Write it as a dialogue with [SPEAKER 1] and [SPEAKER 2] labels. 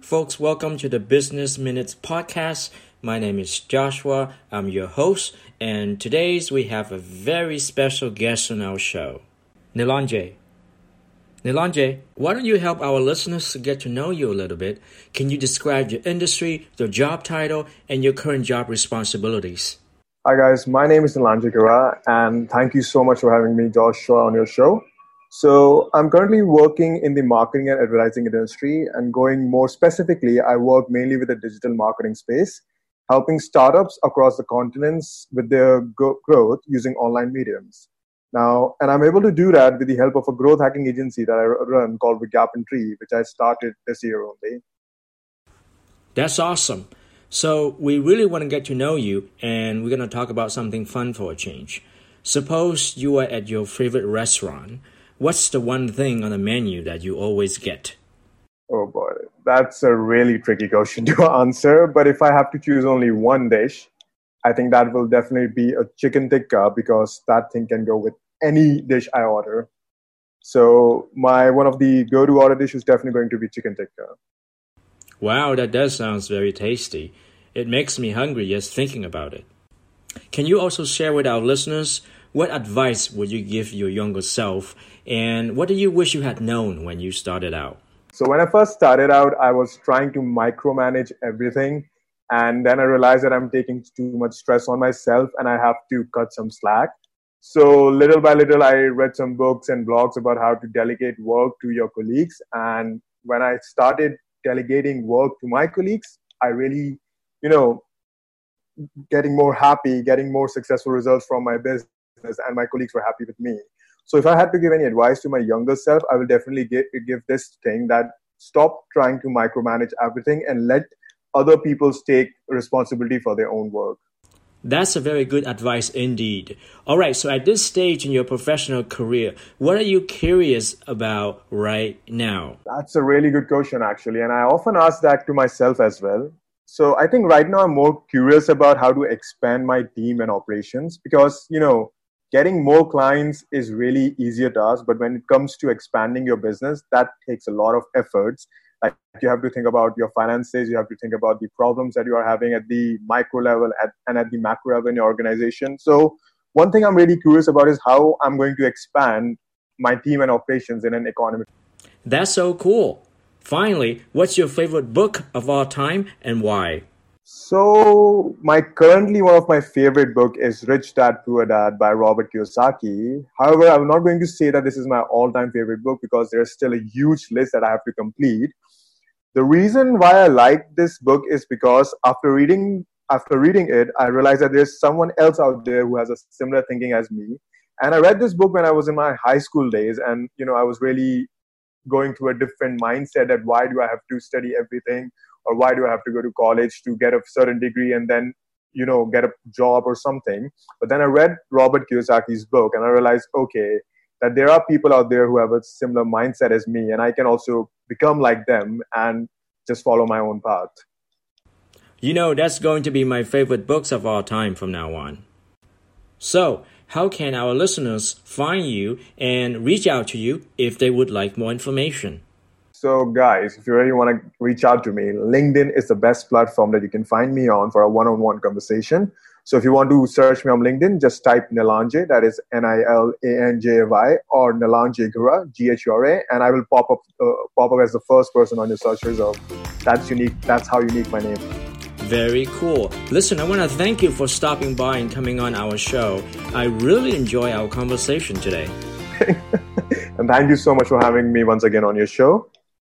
[SPEAKER 1] Folks, welcome to the Business Minutes podcast. My name is Joshua. I'm your host, and today's we have a very special guest on our show, Nilanjay. Nilanjay, why don't you help our listeners to get to know you a little bit? Can you describe your industry, your job title, and your current job responsibilities?
[SPEAKER 2] Hi guys, my name is Nilanjay Ghura, and thank you so much for having me, Joshua, on your show. So I'm currently working in the marketing and advertising industry and going more specifically, I work mainly with the digital marketing space, helping startups across the continents with their go- growth using online mediums. Now, and I'm able to do that with the help of a growth hacking agency that I run called Gap and Tree, which I started this year only.
[SPEAKER 1] That's awesome. So we really want to get to know you, and we're going to talk about something fun for a change. Suppose you are at your favorite restaurant What's the one thing on the menu that you always get?
[SPEAKER 2] Oh boy, that's a really tricky question to answer. But if I have to choose only one dish, I think that will definitely be a chicken tikka because that thing can go with any dish I order. So my one of the go-to order dish is definitely going to be chicken tikka.
[SPEAKER 1] Wow, that does sounds very tasty. It makes me hungry just thinking about it. Can you also share with our listeners what advice would you give your younger self, and what do you wish you had known when you started out?
[SPEAKER 2] So, when I first started out, I was trying to micromanage everything. And then I realized that I'm taking too much stress on myself and I have to cut some slack. So, little by little, I read some books and blogs about how to delegate work to your colleagues. And when I started delegating work to my colleagues, I really, you know, getting more happy, getting more successful results from my business and my colleagues were happy with me. So if I had to give any advice to my younger self, I will definitely give, give this thing that stop trying to micromanage everything and let other people take responsibility for their own work.
[SPEAKER 1] That's a very good advice indeed. All right, so at this stage in your professional career, what are you curious about right now?
[SPEAKER 2] That's a really good question, actually. And I often ask that to myself as well. So I think right now I'm more curious about how to expand my team and operations because, you know, getting more clients is really easier task but when it comes to expanding your business that takes a lot of efforts. Like you have to think about your finances you have to think about the problems that you are having at the micro level at, and at the macro level in your organization. So one thing i'm really curious about is how i'm going to expand my team and operations in an economy.
[SPEAKER 1] That's so cool. Finally what's your favorite book of all time and why
[SPEAKER 2] so, my currently one of my favorite book is Rich Dad Poor Dad by Robert Kiyosaki. However, I'm not going to say that this is my all-time favorite book because there's still a huge list that I have to complete. The reason why I like this book is because after reading after reading it, I realized that there's someone else out there who has a similar thinking as me. And I read this book when I was in my high school days, and you know, I was really going through a different mindset that why do I have to study everything? Or why do I have to go to college to get a certain degree and then you know get a job or something? But then i read robert kiyosaki's book and i realized okay that there are people out there who have a similar mindset as me and i can also become like them and just follow my own path.
[SPEAKER 1] You know that's going to be my favorite books of all time from now on. So how can our listeners find you and reach out to you if they would like more information
[SPEAKER 2] so, guys, if you really want to reach out to me, LinkedIn is the best platform that you can find me on for a one on one conversation. So, if you want to search me on LinkedIn, just type Nilanjay, that is N I L A N J A Y, or Nilanjay Ghura, G H U R A, and I will pop up, uh, pop up as the first person on your search result. That's unique. That's how unique my name
[SPEAKER 1] Very cool. Listen, I want to thank you for stopping by and coming on our show. I really enjoy our conversation today.
[SPEAKER 2] and thank you so much for having me once again on your show.